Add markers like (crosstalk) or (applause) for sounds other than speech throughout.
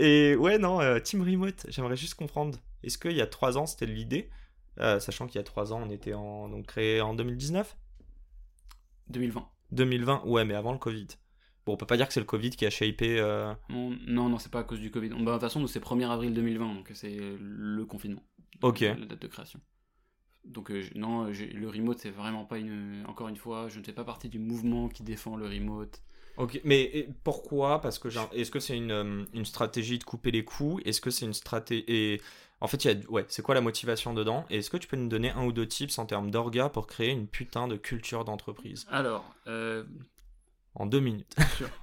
Et ouais, non, euh, Team Remote, j'aimerais juste comprendre. Est-ce qu'il y a trois ans, c'était l'idée euh, Sachant qu'il y a trois ans, on était en, donc créé en 2019 2020. 2020, ouais, mais avant le Covid. Bon, on peut pas dire que c'est le Covid qui a shapé. euh, Non, non, non, c'est pas à cause du Covid. Bah, de toute façon, c'est 1er avril 2020, donc c'est le confinement. Ok. La date de création. Donc, euh, non, le remote, c'est vraiment pas une. Encore une fois, je ne fais pas partie du mouvement qui défend le remote. Ok, mais pourquoi? Parce que est-ce que c'est une, euh, une stratégie de couper les coûts Est-ce que c'est une stratégie et en fait, y a ouais, c'est quoi la motivation dedans? Et est-ce que tu peux nous donner un ou deux tips en termes d'orga pour créer une putain de culture d'entreprise? Alors, euh, en deux minutes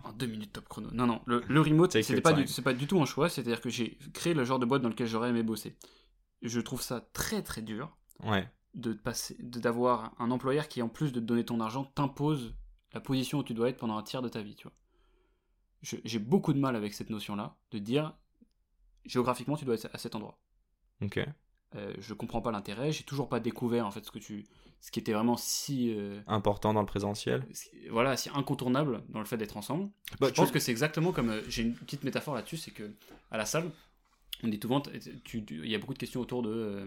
en deux minutes top chrono. Non, non, le, le remote, C'est pas, du, pas du tout un choix, c'est-à-dire que j'ai créé le genre de boîte dans lequel j'aurais aimé bosser. Je trouve ça très très dur Ouais. De passer, d'avoir un employeur qui, en plus de te donner ton argent, t'impose la position où tu dois être pendant un tiers de ta vie, tu vois. J'ai beaucoup de mal avec cette notion-là, de dire géographiquement tu dois être à cet endroit. Ok. Euh, je comprends pas l'intérêt, j'ai toujours pas découvert en fait ce que tu, ce qui était vraiment si, euh, Important dans le présentiel. voilà, si incontournable dans le fait d'être ensemble. Bah, je pense que c'est exactement comme euh, j'ai une petite métaphore là-dessus, c'est que à la salle, on dit souvent, il y a beaucoup de questions autour de euh,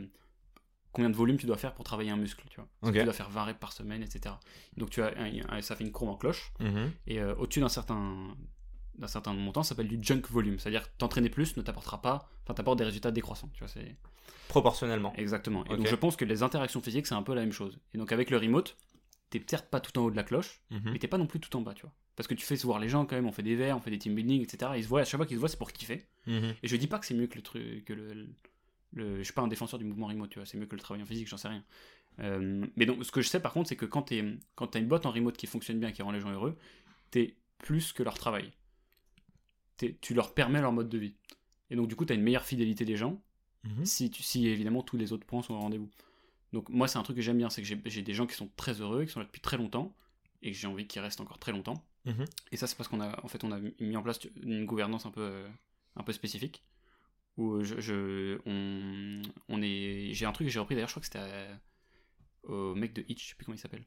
combien de volume tu dois faire pour travailler un muscle, tu vois. Que. Tu dois faire 20 reps par semaine, etc. Donc tu as un- un- ça fait une courbe en cloche Mhm. et euh, au-dessus d'un certain d'un certain montant, ça s'appelle du junk volume, c'est-à-dire t'entraîner plus ne t'apportera pas, enfin t'apporte des résultats décroissants, tu vois. C'est Proportionnellement. exactement. Et donc je pense que les interactions physiques c'est un peu la même chose. Et donc avec le remote, t'es peut-être pas tout en haut de la cloche, Mhm. mais t'es pas non plus tout en bas, tu vois. Parce que tu fais se voir les gens quand même, on fait des verres, on fait des team building, etc. Ils se voient, à chaque fois qu'ils se voient, c'est pour kiffer. Mhm. Et je dis pas que c'est mieux que le truc, que le, le- je suis pas un défenseur du mouvement remote, tu vois, c'est mieux que le travail en physique, j'en sais rien. Euh, mais donc, ce que je sais par contre, c'est que quand quand t'as une boîte en remote qui fonctionne bien, qui rend les gens heureux, t'es plus que leur travail. T'es- tu leur permets leur mode de vie. Et donc, du coup, t'as une meilleure fidélité des gens, Mhm. si, tu, si évidemment tous les autres points sont au rendez-vous. Donc, moi, c'est un truc que j'aime bien, c'est que j'ai, j'ai des gens qui sont très heureux, qui sont là depuis très longtemps, et que j'ai envie qu'ils restent encore très longtemps. Mhm. Et ça, c'est parce qu'on a, en fait, on a mis en place une gouvernance un peu, euh, un peu spécifique. Où je, je- on, on est, j'ai un truc que j'ai repris d'ailleurs, je crois que c'était au mec de Hitch, je sais plus comment il s'appelle.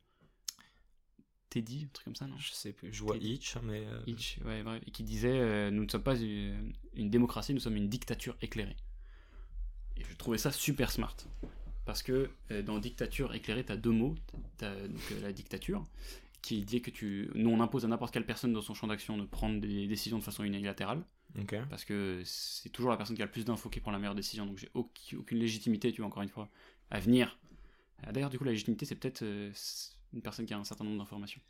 Teddy, un truc comme ça, non? Je sais plus. Je vois Teddy. Hitch, mais. euh, Hitch, ouais, bref, et qui disait euh, Nous ne sommes pas une, une démocratie, nous sommes une dictature éclairée. Et je trouvais ça super smart. Parce que euh, dans dictature éclairée, tu as deux mots. La dictature, qui dit que tu, nous on impose à n'importe quelle personne dans son champ d'action de prendre des décisions de façon unilatérale. Parce que c'est toujours la personne qui a le plus d'infos qui prend la meilleure décision. Donc j'ai aucune, légitimité, tu vois, encore une fois, à venir. Ah, D'ailleurs, du coup, la légitimité, c'est peut-être euh, une personne qui a un certain nombre d'informations.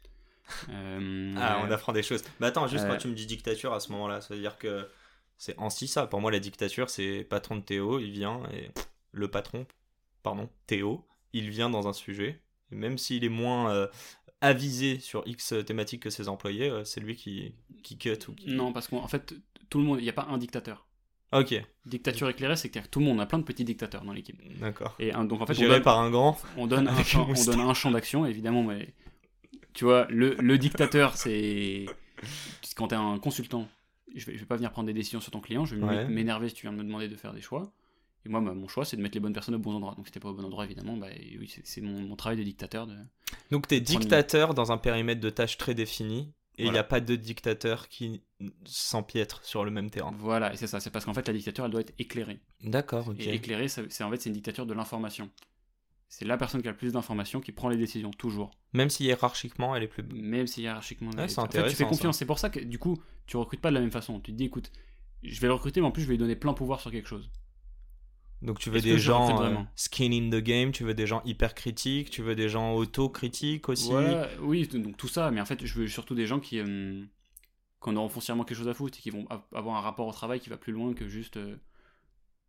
(laughs) Euh, Ah, on apprend des choses. Mais attends, juste Euh, quand tu me dis dictature à ce moment-là, ça veut dire que c'est ainsi ça. Pour moi, la dictature, c'est patron de Théo, il vient et le patron, pardon, Théo, il vient dans un sujet. Et même s'il est moins euh, avisé sur X thématique que ses employés, euh, c'est lui qui, qui cut ou qui. Non, parce qu'en fait, tout le monde, il n'y a pas un dictateur. Ok, Dictature éclairée, c'est que tout le monde, on a plein de petits dictateurs dans l'équipe. d'accord. Et un- donc en fait, on donne, par un grand. on donne un (laughs) champ, une on donne un champ d'action, évidemment, mais tu vois, le, le dictateur, c'est quand tu es un consultant, je vais, je vais pas venir prendre des décisions sur ton client, je vais Ouais. m'énerver si tu viens me demander de faire des choix. Et moi, bah, mon choix, c'est de mettre les bonnes personnes au bon endroit. Donc, si t'es pas au bon endroit, évidemment, bah, oui, c'est- mon, mon travail de dictateur. De... Donc Prendre une- dictateur dans un périmètre de tâches très défini. Et il n'y a pas de dictateur qui s'empiètre sur le même terrain. Voilà, et c'est ça. C'est parce qu'en fait, la dictature, elle doit être éclairée. D'accord, ok. Et éclairée, c'est en fait, c'est une dictature de l'information. C'est la personne qui a le plus d'informations qui prend les décisions, toujours. Même si hiérarchiquement, elle est plus. Même si hiérarchiquement. Ouais, c'est en fait, tu fais confiance. C'est pour ça que, du coup, tu recrutes pas de la même façon. Tu te dis, écoute, je vais le recruter, mais en plus, je vais lui donner plein pouvoir sur quelque chose. Donc tu veux des gens euh, skin in the game, tu veux des gens hyper critiques, tu veux des gens auto-critiques aussi? Voilà, oui, donc tout ça, mais en fait, je veux surtout des gens qui, euh, qui en auront foncièrement quelque chose à foutre et qui vont avoir un rapport au travail qui va plus loin que juste euh,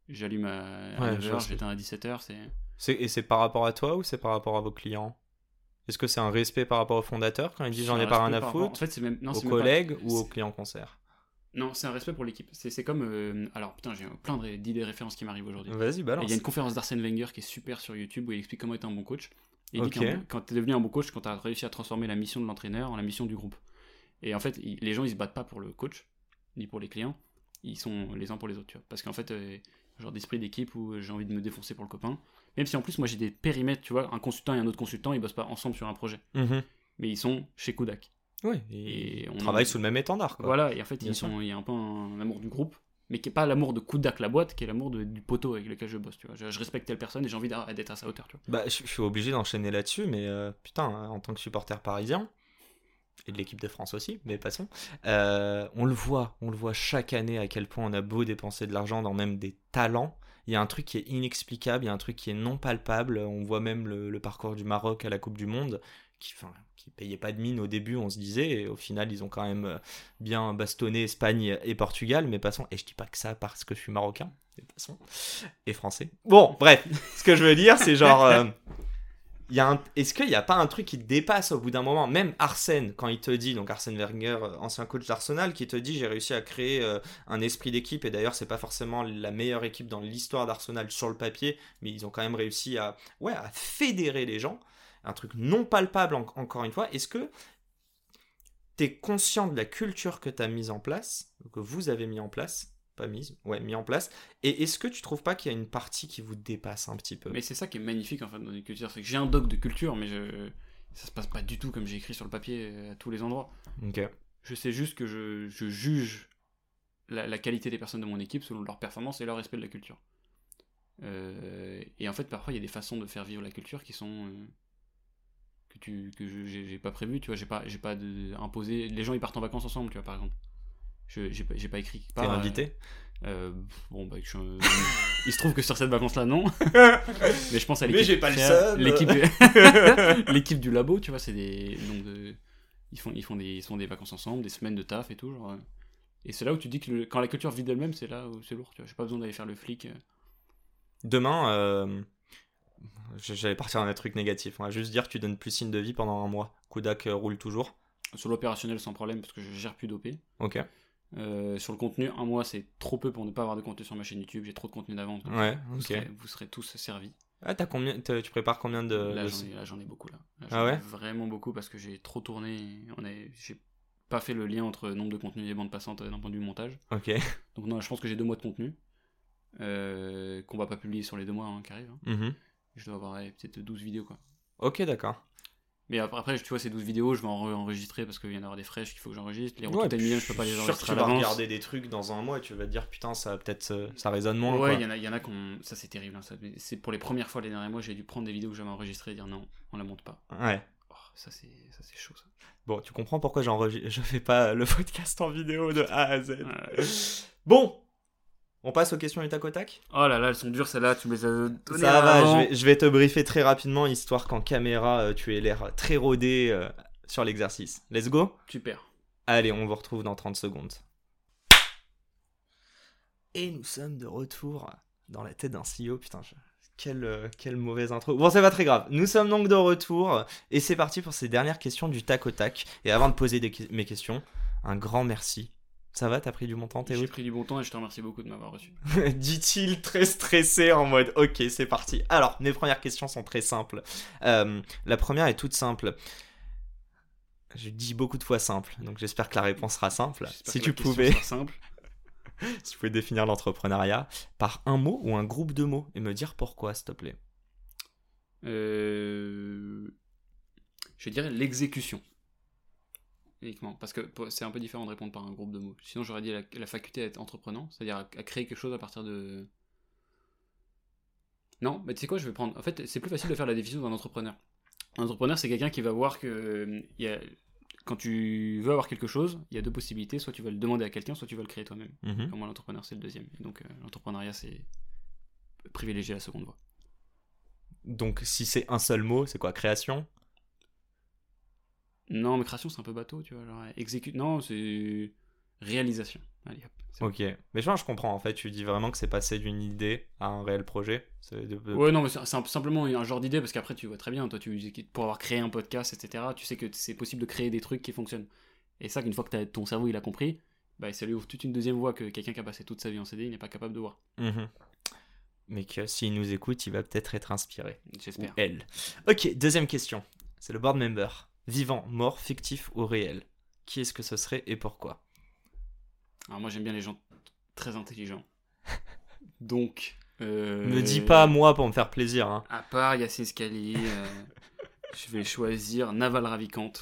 j'allume à, Ouais, à je vois 9h, ce que- j'éteins à 17h. C'est... C'est- Et c'est par rapport à toi ou c'est par rapport à vos clients? Est-ce que c'est un respect par rapport au fondateur quand il dit j'en ai pas rien à rapport- foutre? En fait, c'est même. Non, Aux c'est même pas- collègues ou aux clients concert Non, c'est un respect pour l'équipe. C'est comme. euh, alors, putain, j'ai plein de- d'idées références qui m'arrivent aujourd'hui. Vas-y, balance. Il y a une conférence d'Arsène Wenger qui est super sur YouTube où il explique comment être un bon coach. Et il dit quand tu es devenu un bon coach, quand tu as réussi à transformer la mission de l'entraîneur en la mission du groupe. Et en fait, il- les gens ils se battent pas pour le coach, ni pour les clients, ils sont les uns pour les autres. Tu vois. Parce qu'en fait, euh, genre d'esprit d'équipe où j'ai envie de me défoncer pour le copain. Même si en plus, moi j'ai des périmètres, tu vois, un consultant et un autre consultant, ils bossent pas ensemble sur un projet. Mhm. Mais ils sont chez Kodak. Ouais, Et et on travaille sous le même étendard. Quoi. Voilà, et en fait, Bien ils sûr. sont, il y a un peu un, amour du groupe, mais qui est pas l'amour de Kodak la boîte, qui est l'amour de- du poteau avec lequel je bosse. Tu vois. Je, je respecte telle personne et j'ai envie d'être à sa hauteur. Tu vois. Bah, je je suis obligé d'enchaîner là-dessus, mais euh, putain, hein, en tant que supporter parisien, et de l'équipe de France aussi, mais passons, euh, on le voit, on le voit chaque année à quel point on a beau dépenser de l'argent dans même des talents. Il y a un truc qui est inexplicable, il y a un truc qui est non palpable. On voit même le, le parcours du Maroc à la Coupe du Monde, qui, enfin, payait pas de mine au début, on se disait, et au final, ils ont quand même euh, bien bastonné Espagne et Portugal, mais passons. Et je dis pas que ça parce que je suis marocain, mais passons, et français. Bon, bref, ce que je veux dire, c'est genre. euh, Est-ce qu'il n'y a pas un truc qui te dépasse au bout d'un moment? Même Arsène, quand il te dit, donc Arsène Wenger, euh, ancien coach d'Arsenal, qui te dit j'ai réussi à créer euh, un esprit d'équipe, et d'ailleurs c'est pas forcément la meilleure équipe dans l'histoire d'Arsenal sur le papier, mais ils ont quand même réussi à, ouais, à fédérer les gens, un truc non palpable en- encore une fois. Est-ce que tu es conscient de la culture que tu as mise en place, que vous avez mis en place pas mise, ouais, mis en place. Et est-ce que tu trouves pas qu'il y a une partie qui vous dépasse un petit peu? Mais c'est ça qui est magnifique en fait dans les cultures, c'est que j'ai un doc de culture, mais je... ça se passe pas du tout comme j'ai écrit sur le papier euh, à tous les endroits. Ok. Je sais juste que je, je juge la, la qualité des personnes de mon équipe selon leur performance et leur respect de la culture. Euh, et en fait, parfois, il y a des façons de faire vivre la culture qui sont euh, que tu que je- j'ai pas prévu. Tu vois, j'ai pas j'ai pas de, imposé. Les gens ils partent en vacances ensemble, tu vois, par exemple. Je j'ai pas, j'ai pas écrit. T'es invité? euh, bon, bah, je il se trouve que sur cette vacance-là, non. (laughs) Mais je pense à Mais l'équipe. j'ai pas le. L'équipe du... (laughs) l'équipe du labo, tu vois, c'est des. Donc de... ils, font, ils, font des... ils font des vacances ensemble, des semaines de taf et tout. Genre, euh. Et c'est là où tu dis que le- quand la culture vit d'elle-même, c'est là où c'est lourd, tu vois. J'ai pas besoin d'aller faire le flic. euh. Demain, euh, j'allais partir dans un truc négatif. On va juste dire que tu donnes plus signe de vie pendant un mois. Kodak euh, roule toujours. Sur l'opérationnel, sans problème, parce que je gère plus d'OP. Ok. Euh, sur le contenu, un mois, c'est trop peu pour ne pas avoir de contenu sur ma chaîne YouTube. J'ai trop de contenu d'avance. Ouais, Vous, ok. serez, vous serez tous servis. Ah, t'as combien, tu prépares combien de. là, j'en ai, beaucoup là. Là, Ah ouais? Vraiment beaucoup parce que j'ai trop tourné. J'ai pas fait le lien entre nombre de contenus et bandes passantes euh, d'un point de vue montage. Ok. Donc non, je pense que j'ai deux mois de contenu euh, qu'on va pas publier sur les deux mois hein, qui arrivent. hein. Mhm. Je dois avoir peut-être 12 vidéos quoi. Ok, d'accord. Mais après, après, tu vois, ces 12 vidéos, je vais en re- enregistrer parce qu'il y en aura des fraîches qu'il faut que j'enregistre. Les Ouais, Emilienne, je peux pas les sûr que enregistrer tu à vas regarder des trucs dans un mois et tu vas te dire putain, ça peut-être euh, ça résonne moins. Ouais, il y en a, y en a qu'on. Ça, c'est terrible. hein, C'est pour les premières fois les derniers mois, j'ai dû prendre des vidéos que j'avais enregistrées et dire non, on la monte pas. Ouais. Oh, ça, c'est chaud ça. Bon, tu comprends pourquoi (laughs) je fais pas le podcast en vidéo de A à Z. Ouais. Bon, on passe aux questions du tac au tac? Oh là là, elles sont dures celles-là, tu me les as données Ça va, je vais, je vais te briefer très rapidement, histoire qu'en caméra, euh, tu aies l'air très rodé euh, sur l'exercice. Let's go? Super. Allez, on vous retrouve dans 30 secondes. Et nous sommes de retour dans la tête d'un CEO. Putain, je- quelle, euh, quelle mauvaise intro. Bon, c'est pas très grave. Nous sommes donc de retour. Et c'est parti pour ces dernières questions du tac au tac. Et avant de poser des mes questions, un grand merci. Ça va, t'as pris du bon temps, Théo J'ai pris du bon temps et je te remercie beaucoup de m'avoir reçu. (laughs) dit-il très stressé en mode ok c'est parti. Alors mes premières questions sont très simples. Euh, la première est toute simple. Je dis beaucoup de fois simple, donc j'espère que la réponse sera simple. Si tu pouvais, simple. (laughs) si tu pouvais définir l'entrepreneuriat par un mot ou un groupe de mots et me dire pourquoi s'il te plaît. Euh, Je dirais l'exécution. Uniquement. Parce que c'est un peu différent de répondre par un groupe de mots. Sinon, j'aurais dit la, la faculté à être entreprenant, c'est-à-dire à, à créer quelque chose à partir de. Non, mais tu sais quoi, je vais prendre. En fait, c'est plus facile de faire la définition d'un entrepreneur. Un entrepreneur, c'est quelqu'un qui va voir que. euh, il y a... Quand tu veux avoir quelque chose, il y a deux possibilités. Soit tu vas le demander à quelqu'un, soit tu vas le créer toi-même. Mhm. Pour moi, l'entrepreneur, c'est le deuxième. Et donc, euh, l'entrepreneuriat, c'est privilégier la seconde voie. Donc si c'est un seul mot, c'est quoi? Création? Non, mais création, c'est un peu bateau, tu vois. Genre, exécute. Non, c'est réalisation. Allez, hop. Ok. Mais je, je comprends en fait, tu dis vraiment que c'est passé d'une idée à un réel projet. De- Ouais, non, mais c'est simplement un genre d'idée parce qu'après, tu vois très bien, toi, tu, pour avoir créé un podcast, etc., tu sais que c'est possible de créer des trucs qui fonctionnent. Et ça, qu'une fois que ton cerveau il a compris, bah, ça lui ouvre toute une deuxième voie que quelqu'un qui a passé toute sa vie en CDI n'est pas capable de voir. Mhm. Mais que s'il nous écoute, il va peut-être être inspiré. J'espère. elle. Ok, deuxième question. C'est le board member. Vivant, mort, fictif ou réel Qui est-ce que ce serait et pourquoi? Alors moi j'aime bien les gens très intelligents. (laughs) Donc. euh, Me dis pas moi pour me faire plaisir. Hein. À part Yacine Scali, euh, je vais choisir Naval Ravikant,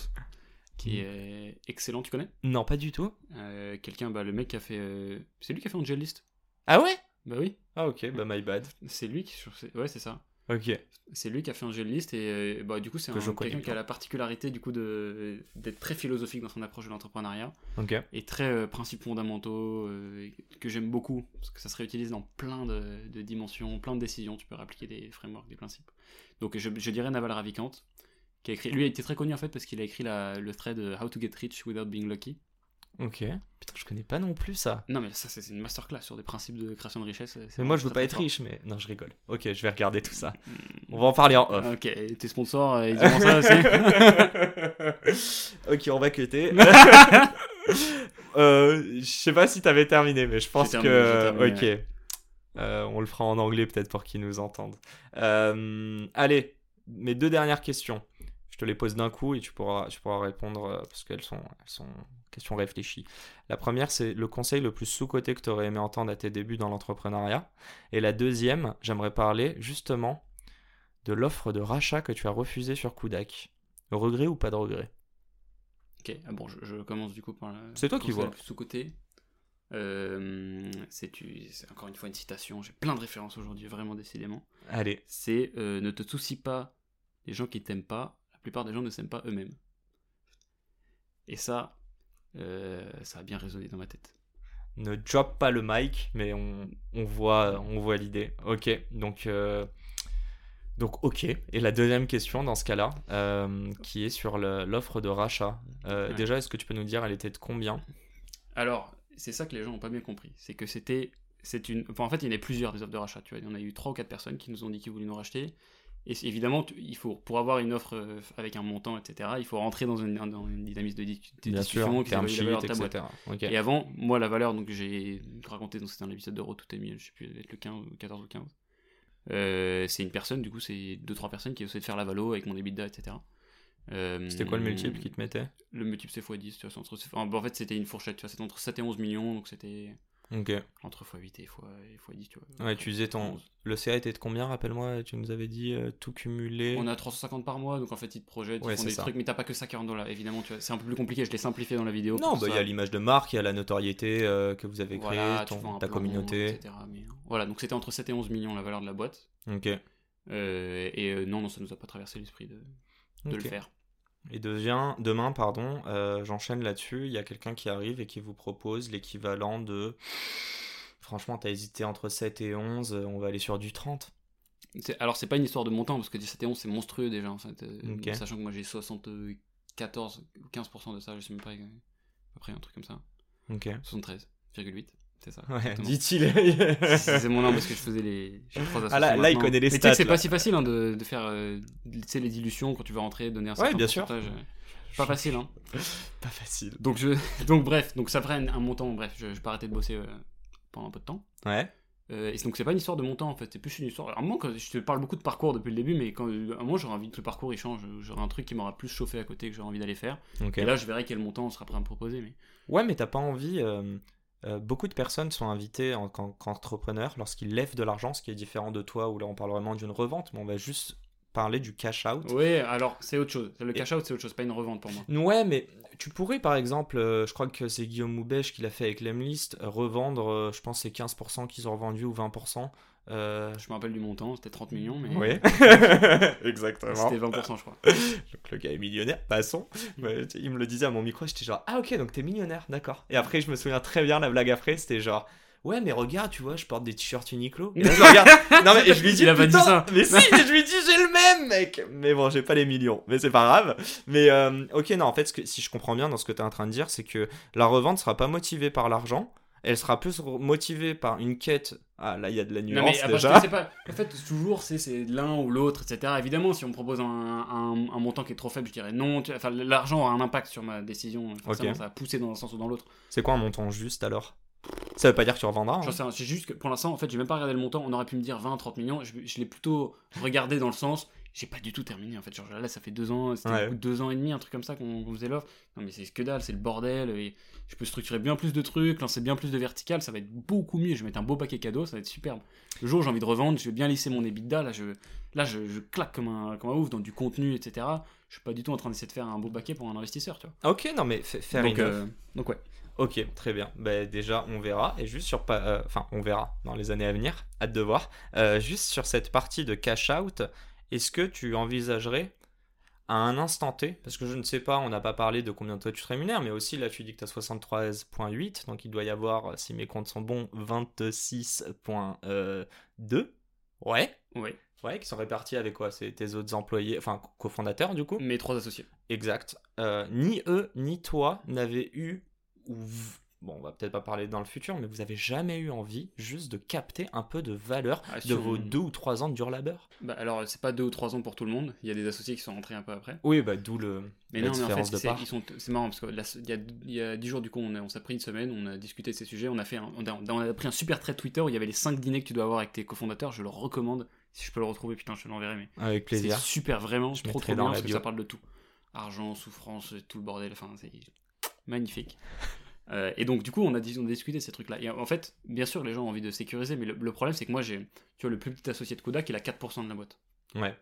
qui est excellent, tu connais? Non, pas du tout. Euh, Quelqu'un, bah, le mec qui a fait. euh, C'est lui qui a fait Angel List Ah ouais? Bah oui, Ah ok, bah my bad. c'est lui qui. Ouais, c'est ça. Ok. C'est lui qui a fait Angel List et euh, bah, du coup, c'est Que un- quelqu'un qui a la particularité du coup de d'être très philosophique dans son approche de l'entrepreneuriat Ok. et très euh, principes fondamentaux euh, que j'aime beaucoup parce que ça se réutilise dans plein de, de dimensions, plein de décisions. Tu peux réappliquer des frameworks, des principes. Donc je, je dirais Naval Ravikant, qui a écrit. Lui a été très connu en fait parce qu'il a écrit la- le thread How to get rich without being lucky. Ok. Putain, je connais pas non plus ça. Non mais ça c'est une masterclass sur des principes de création de richesse. Mais moi je veux pas être riche, mais. Non, je rigole. Ok, je vais regarder tout ça. fort. On va en parler en off. Ok, tes sponsors, euh, ils diront ça aussi. (laughs) ok, on va cuter. (laughs) (laughs) euh, je sais pas si t'avais terminé, mais je pense que. terminé, ok. Euh, on le fera en anglais peut-être pour qu'ils nous entendent. Allez, mes deux dernières questions. Je te les pose d'un coup et tu pourras, tu pourras répondre euh, parce qu'elles sont, elles sont questions réfléchies. La première, c'est le conseil le plus sous-coté que tu aurais aimé entendre à tes débuts dans l'entrepreneuriat. Et la deuxième, j'aimerais parler justement de l'offre de rachat que tu as refusée sur Kudak. Regret ou pas de regret? Ok, ah bon, je, je commence du coup par. la- C'est toi qui vois. Sous-côté. Euh, c'est encore une fois une citation. J'ai plein de références aujourd'hui, vraiment décidément. Allez. c'est euh, ne te soucie pas des gens qui t'aiment pas, plupart des gens ne s'aiment pas eux-mêmes. Et ça, euh, ça a bien résonné dans ma tête. ne drop pas le mic, mais on, on voit, on voit l'idée. Ok, donc, euh, donc ok. Et la deuxième question dans ce cas-là, euh, qui est sur l'offre de rachat. Ouais. Déjà, est-ce que tu peux nous dire, elle était de combien? Alors, c'est ça que les gens n'ont pas bien compris. C'est que c'était. C'est une... Enfin, en fait, il y en a plusieurs des offres de rachat. Tu vois. Il y en a eu trois ou quatre personnes qui nous ont dit qu'ils voulaient nous racheter. Et évidemment, il faut, pour avoir une offre euh, avec un montant, etc., il faut rentrer dans une, dans une dynamique de, de discussion qui évalue la valeur de ta boîte. etc. Ok. Et avant, moi, la valeur, donc j'ai raconté, donc c'était un épisode de Road to 10 000, je sais plus, être le 15 ou 14 ou 15. Euh, c'est une personne, du coup, c'est deux trois personnes qui essaient de faire la valo avec mon EBITDA, etc. Euh, C'était quoi le multiple qui te mettait? Le multiple c'est x10, tu vois, entre, enfin, bon, en fait c'était une fourchette, tu vois, c'était entre 7 et 11 millions, donc c'était Ok. entre x8 et x, et x10, tu vois. Ouais, tu disais ton. 11. Le CA était de combien, rappelle-moi Tu nous avais dit euh, tout cumulé? On a 350 par mois, donc en fait ils te projettent, Ouais, ils font des ça. trucs, mais t'as pas que ça qui rentre dans là, évidemment, tu vois, c'est un peu plus compliqué, je l'ai simplifié dans la vidéo. Non, bah, il y a l'image de marque, il y a la notoriété euh, que vous avez créée, Voilà, ton- ta communauté. etc., mais, voilà, donc c'était entre 7 et 11 millions la valeur de la boîte. Ok. Euh, et non, non, ça nous a pas traversé l'esprit de, le faire. Et devient, demain, pardon, euh, j'enchaîne là-dessus, il y a quelqu'un qui arrive et qui vous propose l'équivalent de... Franchement, t'as hésité entre 7 et 11, euh, on va aller sur du 30. C'est- Alors, c'est pas une histoire de montant, parce que 17 et 11, c'est monstrueux déjà, en fait. euh. Sachant que moi, j'ai 74 ou 15% de ça, je sais même pas, euh, à peu près un truc comme ça. Ok. 73,8, c'est ça. Ouais, dit-il. C'est mon nom parce que je faisais les. Ah, là- là, il connaît les Mais tu sais stats, c'est pas si facile hein, de, de faire euh, tu sais, les dilutions quand tu vas rentrer, donner un certain bien sûr. pourcentage. euh, Pas facile, hein. (laughs) Pas facile. Donc, je... Donc bref, donc ça ferait un, un montant, bref, je, je peux arrêter de bosser euh, pendant un peu de temps. Ouais. Euh, et donc c'est pas une histoire de montant en fait, c'est plus une histoire. Alors moi, quand je te parle beaucoup de parcours depuis le début, mais quand à un moment j'aurais envie que le parcours il change, j'aurais un truc qui m'aura plus chauffé à côté que j'aurais envie d'aller faire. Ok. Et là je verrai quel montant on sera prêt à me proposer. Mais Ouais, mais t'as pas envie. Euh, beaucoup de personnes sont invitées en tant qu'entrepreneurs lorsqu'ils lèvent de l'argent, ce qui est différent de toi, où là on parle vraiment d'une revente, mais on va juste parler du cash out. ouais, alors c'est autre chose. Le cash out c'est autre chose, pas une revente pour moi. Ouais, mais tu pourrais par exemple, euh, je crois que c'est Guillaume Moubèche qui l'a fait avec Lemlist, euh, revendre, euh, je pense c'est 15% qu'ils ont revendu ou 20%. Euh... Je me rappelle du montant, c'était 30 millions, mais Oui, (laughs) exactement. c'était 20% je crois. (laughs) Donc le gars est millionnaire, passons. Ouais, il me le disait à mon micro, j'étais genre, ah ok, donc t'es millionnaire, d'accord. Et après, je me souviens très bien, la blague après, c'était genre, ouais, mais regarde, tu vois, je porte des t-shirts Uniqlo. Et là, je regarde. (laughs) Non, mais et je lui dis, Il a pas dit ça. Mais si, mais je lui dis, j'ai le même, mec. Mais bon, j'ai pas les millions, mais c'est pas grave. Mais euh, ok, non, en fait, ce que, si je comprends bien dans ce que t'es en train de dire, c'est que la revente sera pas motivée par l'argent. Elle sera plus motivée par une quête. Ah, là, il y a de la Non, nuance mais après, déjà. je sais pas. En fait, toujours, c'est l'un ou l'autre, etc. Évidemment, si on me propose un, un- un montant qui est trop faible, je dirais non. Tu- Enfin, l'argent aura un impact sur ma décision. Forcément, Ok. ça va pousser dans un sens ou dans l'autre. C'est quoi un montant juste alors? Ça veut pas dire que tu revendras. hein. C'est juste que pour l'instant, en fait, j'ai même pas regardé le montant. On aurait pu me dire 20, 30 millions. Je, je l'ai plutôt regardé dans le sens. J'ai pas du tout terminé en fait. Genre là, ça fait deux ans, c'était Ouais. deux ans et demi, un truc comme ça qu'on qu'on faisait l'offre. Non, mais c'est que dalle, c'est le bordel. Et je peux structurer bien plus de trucs, lancer bien plus de vertical. Ça va être beaucoup mieux. Je vais mettre un beau paquet cadeau, ça va être superbe. Le jour où j'ai envie de revendre, je vais bien lisser mon EBITDA. Là, je, là, je, je claque comme un, comme un ouf dans du contenu, etc. Je suis pas du tout en train d'essayer de faire un beau paquet pour un investisseur, tu vois. Ok, non, mais fa- fair Donc, euh, donc ouais. Ok, très bien. Ben, déjà, on verra. Et juste sur. euh, Enfin, on verra dans les années à venir. Hâte de voir. Euh, juste sur cette partie de cash out, est-ce que tu envisagerais à un instant T, parce que je ne sais pas, on n'a pas parlé de combien toi tu te rémunères, mais aussi là tu dis que tu as 73.8, donc il doit y avoir, si mes comptes sont bons, 26.2. Ouais, Ouais. ouais, qui sont répartis avec quoi? C'est tes autres employés, enfin cofondateurs du coup? Mes trois associés. Exact. Euh, ni eux, ni toi n'avez eu, ou bon, on va peut-être pas parler dans le futur, mais vous avez jamais eu envie juste de capter un peu de valeur Ah, de vos deux ou trois ans de dur labeur? Bah, alors, c'est pas deux ou trois ans pour tout le monde. Il y a des associés qui sont rentrés un peu après. Oui, bah d'où le Mais la non, mais en fait, c'est c'est marrant parce que là, il y a, y a 10 jours, du coup, on, s'est pris une semaine, on a discuté de ces sujets, on a, fait un- on, a, on a pris un super trait Twitter où il y avait les 5 dîners que tu dois avoir avec tes cofondateurs. Je le recommande. Si je peux le retrouver, putain, je te l'enverrai. Mais Avec c'est plaisir. super, vraiment. Je trop, trop bien parce que bio. ça parle de tout. Argent, souffrance, tout le bordel. Enfin, c'est magnifique. Euh, et donc, du coup, on a, on a discuté de ces trucs-là. Et en fait, bien sûr, les gens ont envie de sécuriser, mais le, le problème, c'est que moi, j'ai, tu vois, le plus petit associé de Kodak, il a 4% de la boîte. Ouais.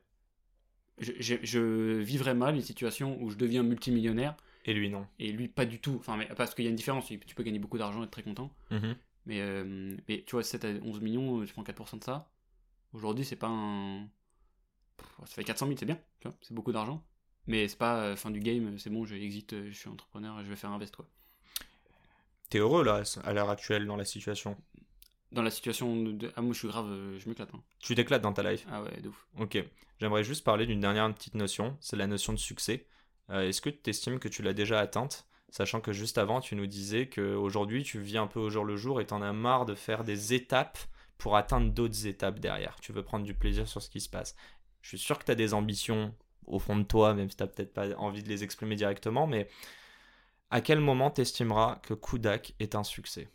Je, je- je vivrais mal une situation où je deviens multimillionnaire Et lui, non. et lui pas du tout. Enfin, mais, parce qu'il y a une différence. Tu peux gagner beaucoup d'argent et être très content. Mhm. Mais, euh, mais tu vois, 7 à 11 millions, tu prends 4% de ça. Aujourd'hui, c'est pas un. Pff, Ça fait 400 000, c'est bien. tu vois, C'est beaucoup d'argent. Mais c'est pas euh, fin du game, c'est bon, je exit, euh, je suis entrepreneur je vais faire un vest, quoi. T'es heureux là, à l'heure actuelle, dans la situation? Dans la situation de. Ah, moi, je suis grave, euh, je m'éclate. hein. Tu t'éclates dans ta life? Ah ouais, de ouf. Ok. J'aimerais juste parler d'une dernière petite notion, c'est la notion de succès. Euh, Est-ce que tu estimes que tu l'as déjà atteinte? Sachant que juste avant, tu nous disais qu'aujourd'hui, tu vis un peu au jour le jour et t'en as marre de faire des étapes pour atteindre d'autres étapes derrière. Tu veux prendre du plaisir sur ce qui se passe. Je suis sûr que tu as des ambitions au fond de toi, même si tu peut-être pas envie de les exprimer directement, mais à quel moment t'estimeras que Kudak est un succès?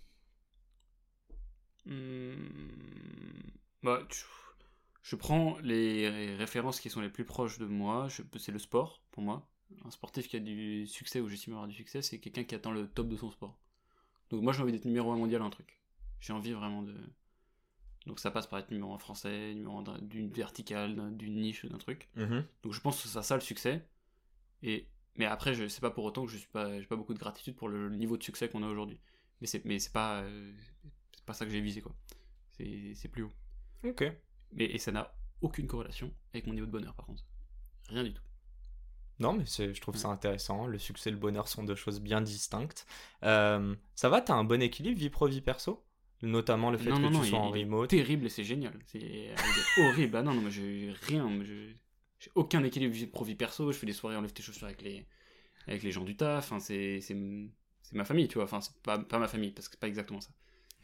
Hmm, Bah, tu- je prends les références qui sont les plus proches de moi. Je- C'est le sport, pour moi. Un sportif qui a du succès ou j'estime avoir du succès, c'est quelqu'un qui atteint le top de son sport. Donc moi, j'ai envie d'être numéro un mondial à un truc. J'ai envie vraiment de... Donc ça passe par être numéro un français, numéro un d'un- d'une verticale, d'un- d'une niche, d'un truc. Donc je pense que c'est ça le succès. Et mais après, je sais pas pour autant que je suis pas, j'ai pas beaucoup de gratitude pour le niveau de succès qu'on a aujourd'hui. Mais c'est, mais c'est pas, euh, c'est pas ça que j'ai visé quoi. C'est, c'est plus haut. Ok. Mais et ça n'a aucune corrélation avec mon niveau de bonheur par contre. Rien du tout. Non, mais c'est- je trouve ça intéressant. Le succès et le bonheur sont deux choses bien distinctes. Euh, ça va, t'as un bon équilibre vie pro, vie perso? Notamment le fait non que non tu non, sois il- en il est remote. terrible c'est génial. C'est horrible. Ah non non, moi j'ai rien. je- j'ai aucun équilibre vie pro vie perso. Je fais des soirées enlève tes chaussures avec les, avec les gens du taf. Enfin c'est, c'est, c'est ma famille tu vois. Enfin c'est pas, pas ma famille parce que c'est pas exactement ça.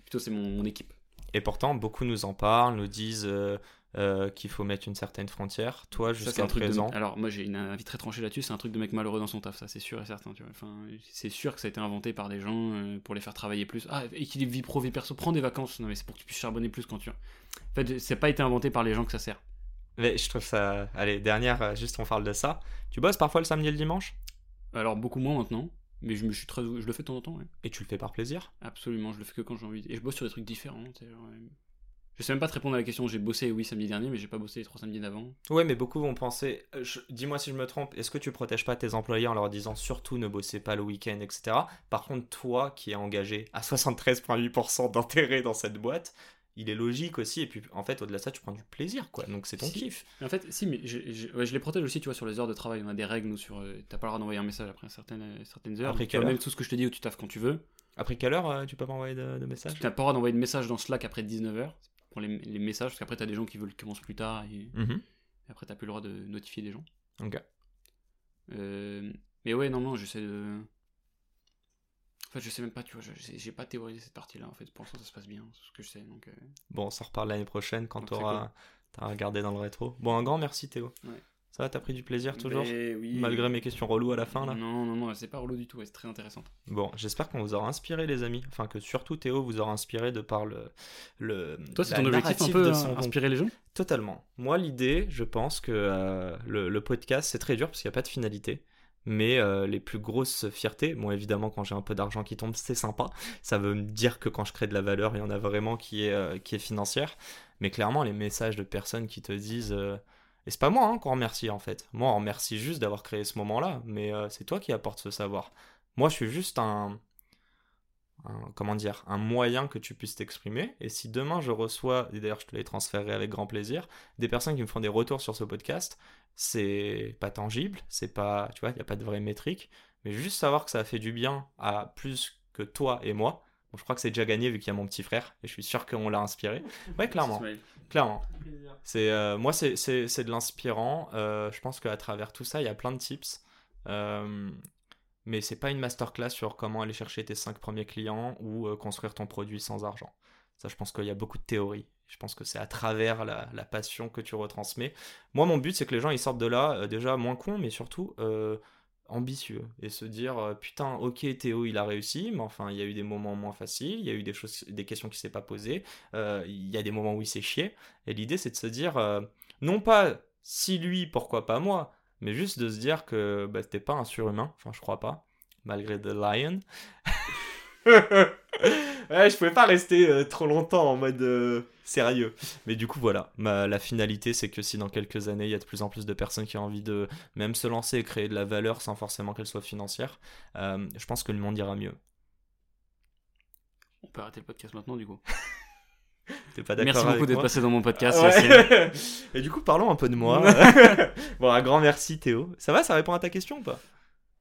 Plutôt c'est mon, mon équipe. Et pourtant, beaucoup nous en parlent, nous disent euh, euh, qu'il faut mettre une certaine frontière. Toi, jusqu'à un truc de- présent. Alors, moi, j'ai une avis très tranché là-dessus. C'est un truc de mec malheureux dans son taf, ça, c'est sûr et certain. Tu vois. Enfin, c'est sûr que ça a été inventé par des gens euh, pour les faire travailler plus. Ah, équilibre vie pro, vie perso, prends des vacances. Non, mais c'est pour que tu puisses charbonner plus quand tu. En fait, c'est pas été inventé par les gens que ça sert. Mais je trouve ça. Allez, dernière, euh, juste on parle de ça. Tu bosses parfois le samedi et le dimanche? Alors, beaucoup moins maintenant. Mais je, me suis très... je le fais de temps en temps, ouais. Et tu le fais par plaisir? Absolument, je le fais que quand j'ai envie. Et je bosse sur des trucs différents. genre, Je sais même pas te répondre à la question. J'ai bossé, oui, samedi dernier, mais j'ai pas bossé les trois samedis d'avant. Ouais, mais beaucoup vont penser. euh, je- Dis-moi si je me trompe, est-ce que tu protèges pas tes employés en leur disant surtout ne bossez pas le week-end, etc. Par contre, toi qui es engagé à 73,8% d'intérêt dans cette boîte, il est logique aussi. Et puis, en fait, au-delà de ça, tu prends du plaisir, quoi. Donc, c'est ton Si. kiff. Mais en fait, si, mais je, je- ouais, je les protège aussi, tu vois, sur les heures de travail. On a des règles, nous, sur. euh, T'as pas le droit d'envoyer un message après certaines, euh, certaines heures. Après Tu vois, même tout ce que je te dis où tu taffes quand tu veux. Après quelle heure euh, tu peux pas envoyer de, de message Tu n'as pas le droit d'envoyer de message dans Slack après 19h pour les, les messages, parce qu'après, tu as des gens qui veulent qu'ils commencent plus tard, et, Mhm. et après, tu plus le droit de notifier des gens. Ok. Euh, mais ouais, non, non, j'essaie de. En fait, je sais même pas, tu vois, j'ai pas théorisé cette partie-là. En fait, pour l'instant, ça se passe bien, c'est ce que je sais. Donc, euh, Bon, on s'en reparle l'année prochaine quand Donc, tu c'est auras regardé dans le rétro. Bon, un grand merci Théo. Ouais. Ça va, t'as pris du plaisir toujours? Mais oui, Malgré mes questions reloues à la fin là? Non, non, non, c'est pas relou du tout, c'est très intéressant. Bon, j'espère qu'on vous aura inspiré les amis. Enfin que surtout Théo vous aura inspiré de par le... le Toi, c'est ton objectif un peu de hein, son inspirer les gens? Totalement. Moi, l'idée, je pense que euh, le, le podcast, c'est très dur parce qu'il n'y a pas de finalité. Mais euh, les plus grosses fiertés, bon évidemment quand j'ai un peu d'argent qui tombe, c'est sympa. Ça veut me dire que quand je crée de la valeur, il y en a vraiment qui est, euh, qui est financière. Mais clairement, les messages de personnes qui te disent... euh, Et c'est pas moi hein, qu'on remercie en fait. Moi, on remercie juste d'avoir créé ce moment-là. Mais c'est toi qui apportes ce savoir. Moi, je suis juste un... un- comment dire Un moyen que tu puisses t'exprimer. Et si demain je reçois, et d'ailleurs je te les transférerai avec grand plaisir, des personnes qui me font des retours sur ce podcast, c'est pas tangible, c'est pas, tu vois, il n'y a pas de vraie métrique, mais juste savoir que ça a fait du bien à plus que toi et moi. Bon, je crois que c'est déjà gagné vu qu'il y a mon petit frère, et je suis sûr qu'on l'a inspiré. (laughs) Ouais, clairement, clairement. C'est, euh, moi, c'est, c'est, c'est de l'inspirant. Euh, je pense qu'à travers tout ça, il y a plein de tips. Euh, mais c'est pas une masterclass sur comment aller chercher tes 5 premiers clients ou euh, construire ton produit sans argent. Ça, je pense qu'il y a beaucoup de théories. Je pense que c'est à travers la, passion que tu retransmets. Moi, mon but, c'est que les gens ils sortent de là euh, déjà moins cons, mais surtout euh, ambitieux et se dire putain, ok, Théo, il a réussi, mais enfin, il y a eu des moments moins faciles, il y a eu des choses, des questions qui s'est pas posées, il y a des moments où il s'est chié. Et l'idée, c'est de se dire non pas si lui, pourquoi pas moi, mais juste de se dire que bah, t'es pas un surhumain. Enfin, je crois pas, malgré The Lion. (laughs) ouais, je pouvais pas rester euh, trop longtemps en mode euh, sérieux. Mais du coup, voilà. Ma, la finalité, c'est que si dans quelques années, il y a de plus en plus de personnes qui ont envie de même se lancer et créer de la valeur sans forcément qu'elle soit financière, euh, je pense que le monde ira mieux. On peut arrêter le podcast maintenant, du coup. (laughs) T'es pas d'accord Merci beaucoup d'être passé dans mon podcast. Ouais. (laughs) Et du coup, parlons un peu de moi. (laughs) bon, un grand merci Théo. Ça va, ça répond à ta question ou pas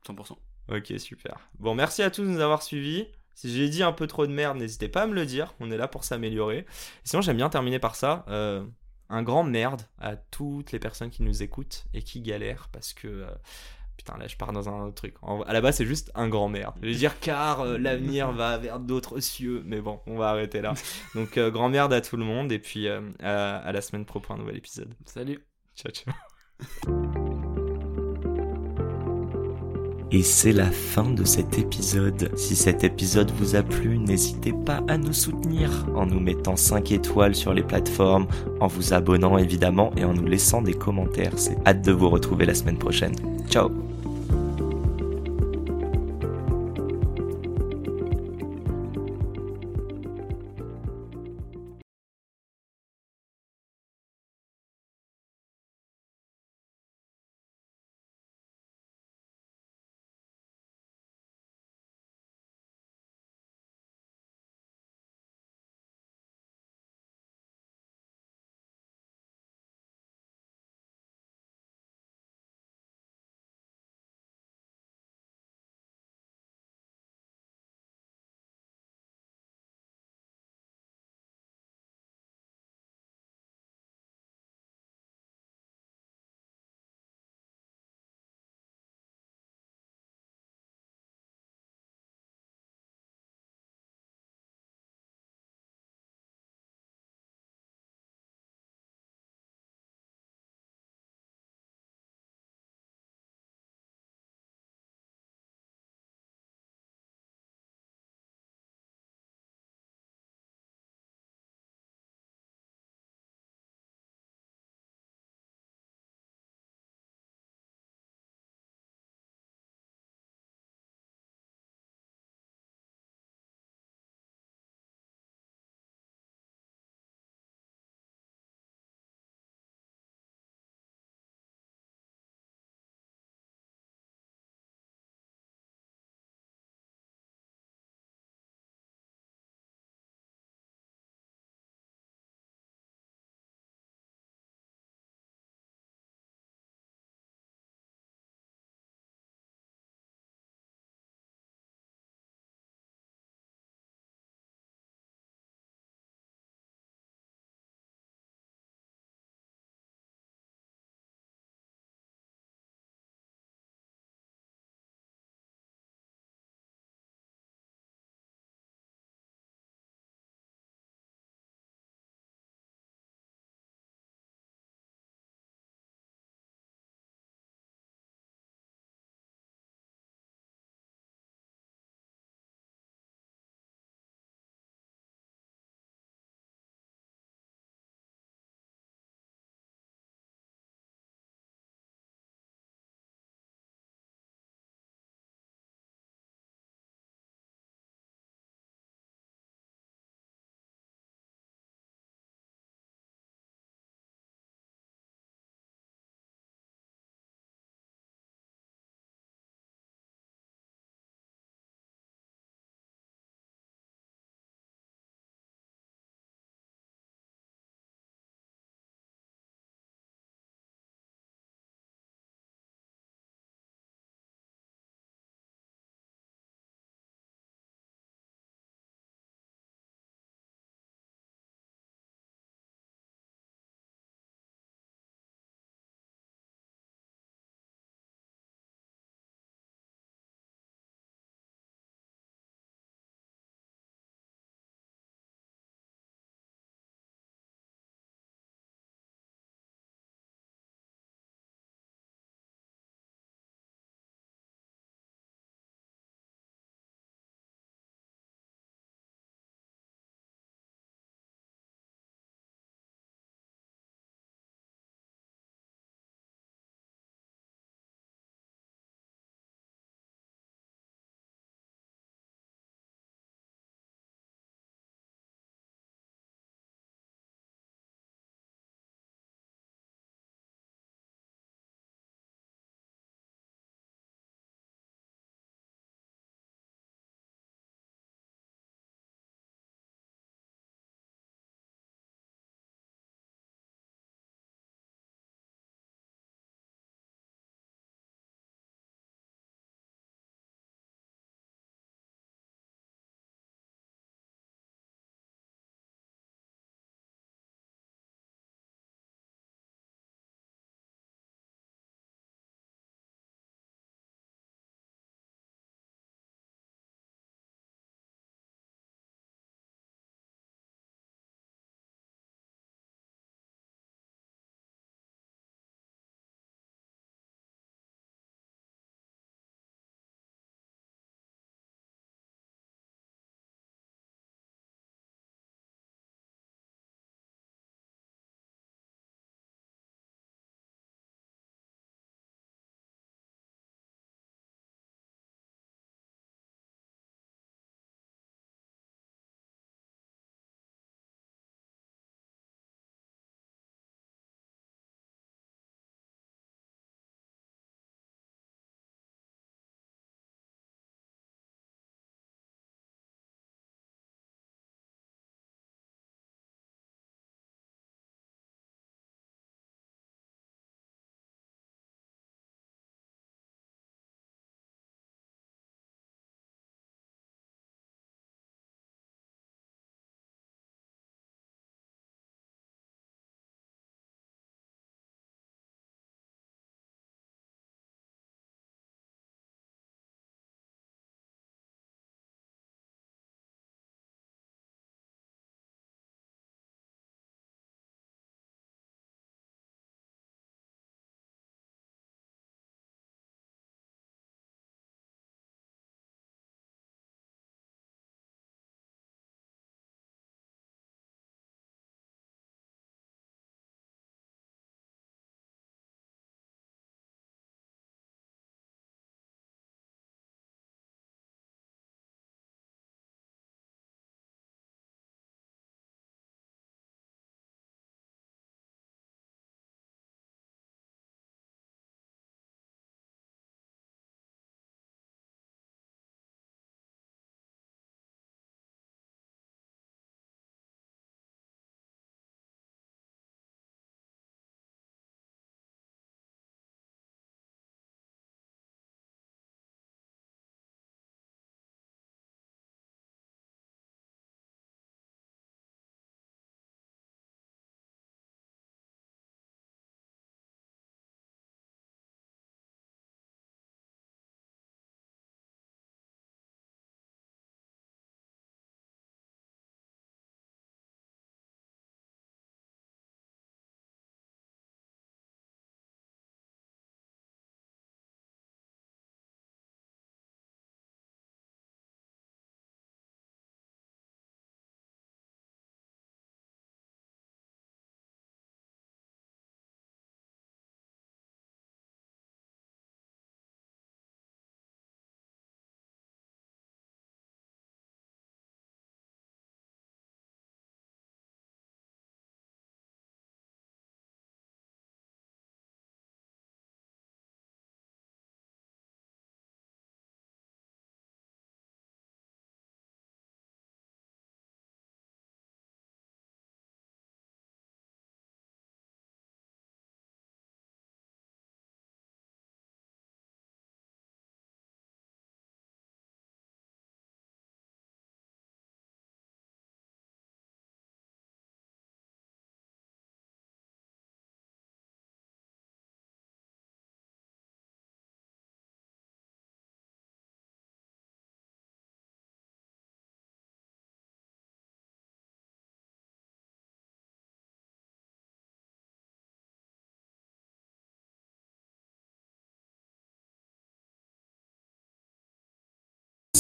100%. Ok, super. Bon, merci à tous de nous avoir suivis. Si j'ai dit un peu trop de merde, n'hésitez pas à me le dire. On est là pour s'améliorer. Sinon, j'aime bien terminer par ça. euh, un grand merde à toutes les personnes qui nous écoutent et qui galèrent parce que. euh, Putain, là, je pars dans un autre truc. En- à la base, c'est juste un grand merde. Je veux dire, car euh, (laughs) l'avenir va vers d'autres cieux. Mais bon, on va arrêter là. (laughs) Donc, euh, grand merde à tout le monde. Et puis, euh, à, à la semaine pro pour un nouvel épisode. Salut. Ciao, ciao. (laughs) Et c'est la fin de cet épisode. Si cet épisode vous a plu, n'hésitez pas à nous soutenir en nous mettant 5 étoiles sur les plateformes, en vous abonnant évidemment et en nous laissant des commentaires. C'est hâte de vous retrouver la semaine prochaine. Ciao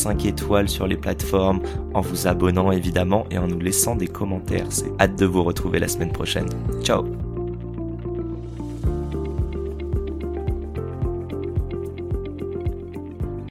5 étoiles sur les plateformes, en vous abonnant évidemment et en nous laissant des commentaires. C'est hâte de vous retrouver la semaine prochaine. Ciao